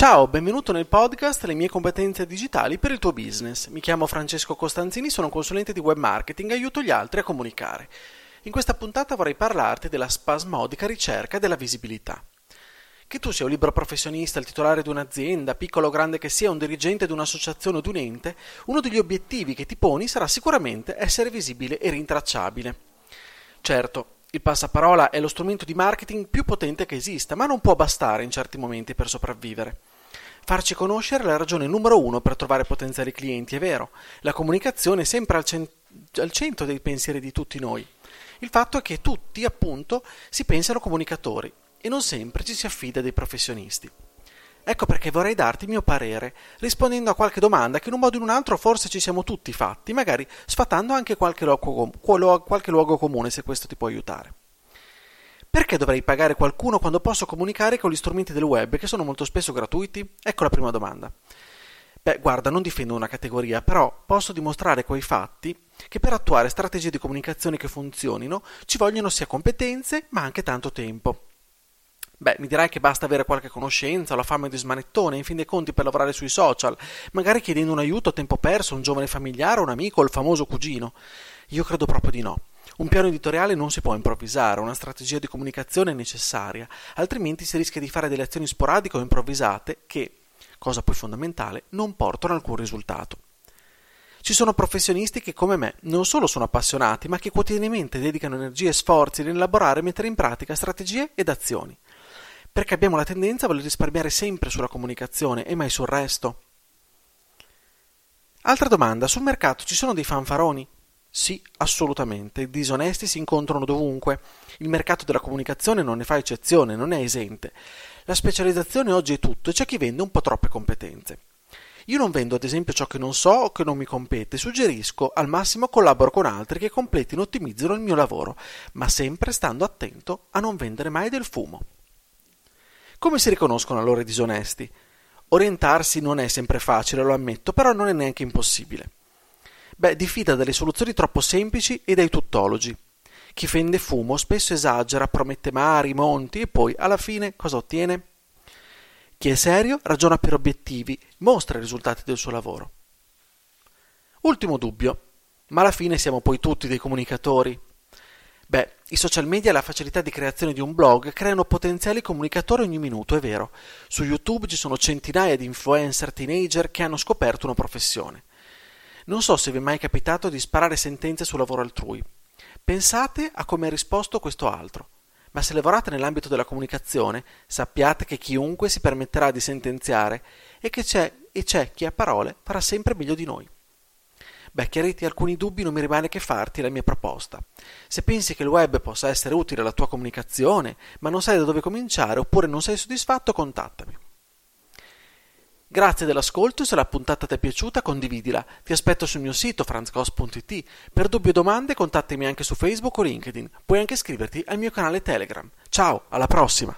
Ciao, benvenuto nel podcast Le mie competenze digitali per il tuo business. Mi chiamo Francesco Costanzini, sono consulente di web marketing e aiuto gli altri a comunicare. In questa puntata vorrei parlarti della spasmodica ricerca della visibilità. Che tu sia un libero professionista, il titolare di un'azienda, piccolo o grande che sia, un dirigente di un'associazione o di un ente, uno degli obiettivi che ti poni sarà sicuramente essere visibile e rintracciabile. Certo, il passaparola è lo strumento di marketing più potente che esista, ma non può bastare in certi momenti per sopravvivere. Farci conoscere è la ragione numero uno per trovare potenziali clienti, è vero. La comunicazione è sempre al, cent- al centro dei pensieri di tutti noi. Il fatto è che tutti, appunto, si pensano comunicatori e non sempre ci si affida dei professionisti. Ecco perché vorrei darti il mio parere, rispondendo a qualche domanda che in un modo o in un altro forse ci siamo tutti fatti, magari sfatando anche qualche luogo, qualche luogo comune se questo ti può aiutare. Perché dovrei pagare qualcuno quando posso comunicare con gli strumenti del web che sono molto spesso gratuiti? Ecco la prima domanda. Beh, guarda, non difendo una categoria, però posso dimostrare coi fatti che per attuare strategie di comunicazione che funzionino ci vogliono sia competenze, ma anche tanto tempo. Beh, mi dirai che basta avere qualche conoscenza o la fama di smanettone, in fin dei conti, per lavorare sui social, magari chiedendo un aiuto a tempo perso a un giovane familiare, un amico o il famoso cugino. Io credo proprio di no. Un piano editoriale non si può improvvisare, una strategia di comunicazione è necessaria, altrimenti si rischia di fare delle azioni sporadiche o improvvisate che, cosa poi fondamentale, non portano alcun risultato. Ci sono professionisti che, come me, non solo sono appassionati, ma che quotidianamente dedicano energie e sforzi nell'elaborare e mettere in pratica strategie ed azioni perché abbiamo la tendenza a voler risparmiare sempre sulla comunicazione e mai sul resto. Altra domanda, sul mercato ci sono dei fanfaroni? Sì, assolutamente, i disonesti si incontrano dovunque. Il mercato della comunicazione non ne fa eccezione, non è esente. La specializzazione oggi è tutto e c'è chi vende un po' troppe competenze. Io non vendo ad esempio ciò che non so o che non mi compete, suggerisco, al massimo collaboro con altri che completino e ottimizzino il mio lavoro, ma sempre stando attento a non vendere mai del fumo. Come si riconoscono allora i disonesti? Orientarsi non è sempre facile, lo ammetto, però non è neanche impossibile. Beh, diffida dalle soluzioni troppo semplici e dai tuttologi. Chi fende fumo spesso esagera, promette mari, monti e poi alla fine cosa ottiene? Chi è serio ragiona per obiettivi, mostra i risultati del suo lavoro. Ultimo dubbio, ma alla fine siamo poi tutti dei comunicatori. Beh, i social media e la facilità di creazione di un blog creano potenziali comunicatori ogni minuto, è vero. Su YouTube ci sono centinaia di influencer teenager che hanno scoperto una professione. Non so se vi è mai capitato di sparare sentenze sul lavoro altrui. Pensate a come ha risposto questo altro. Ma se lavorate nell'ambito della comunicazione, sappiate che chiunque si permetterà di sentenziare e che c'è e c'è chi a parole farà sempre meglio di noi. Beh, chiariti alcuni dubbi, non mi rimane che farti la mia proposta. Se pensi che il web possa essere utile alla tua comunicazione, ma non sai da dove cominciare oppure non sei soddisfatto, contattami. Grazie dell'ascolto, se la puntata ti è piaciuta condividila. Ti aspetto sul mio sito franzcos.it. Per dubbi o domande contattami anche su Facebook o LinkedIn. Puoi anche iscriverti al mio canale Telegram. Ciao, alla prossima!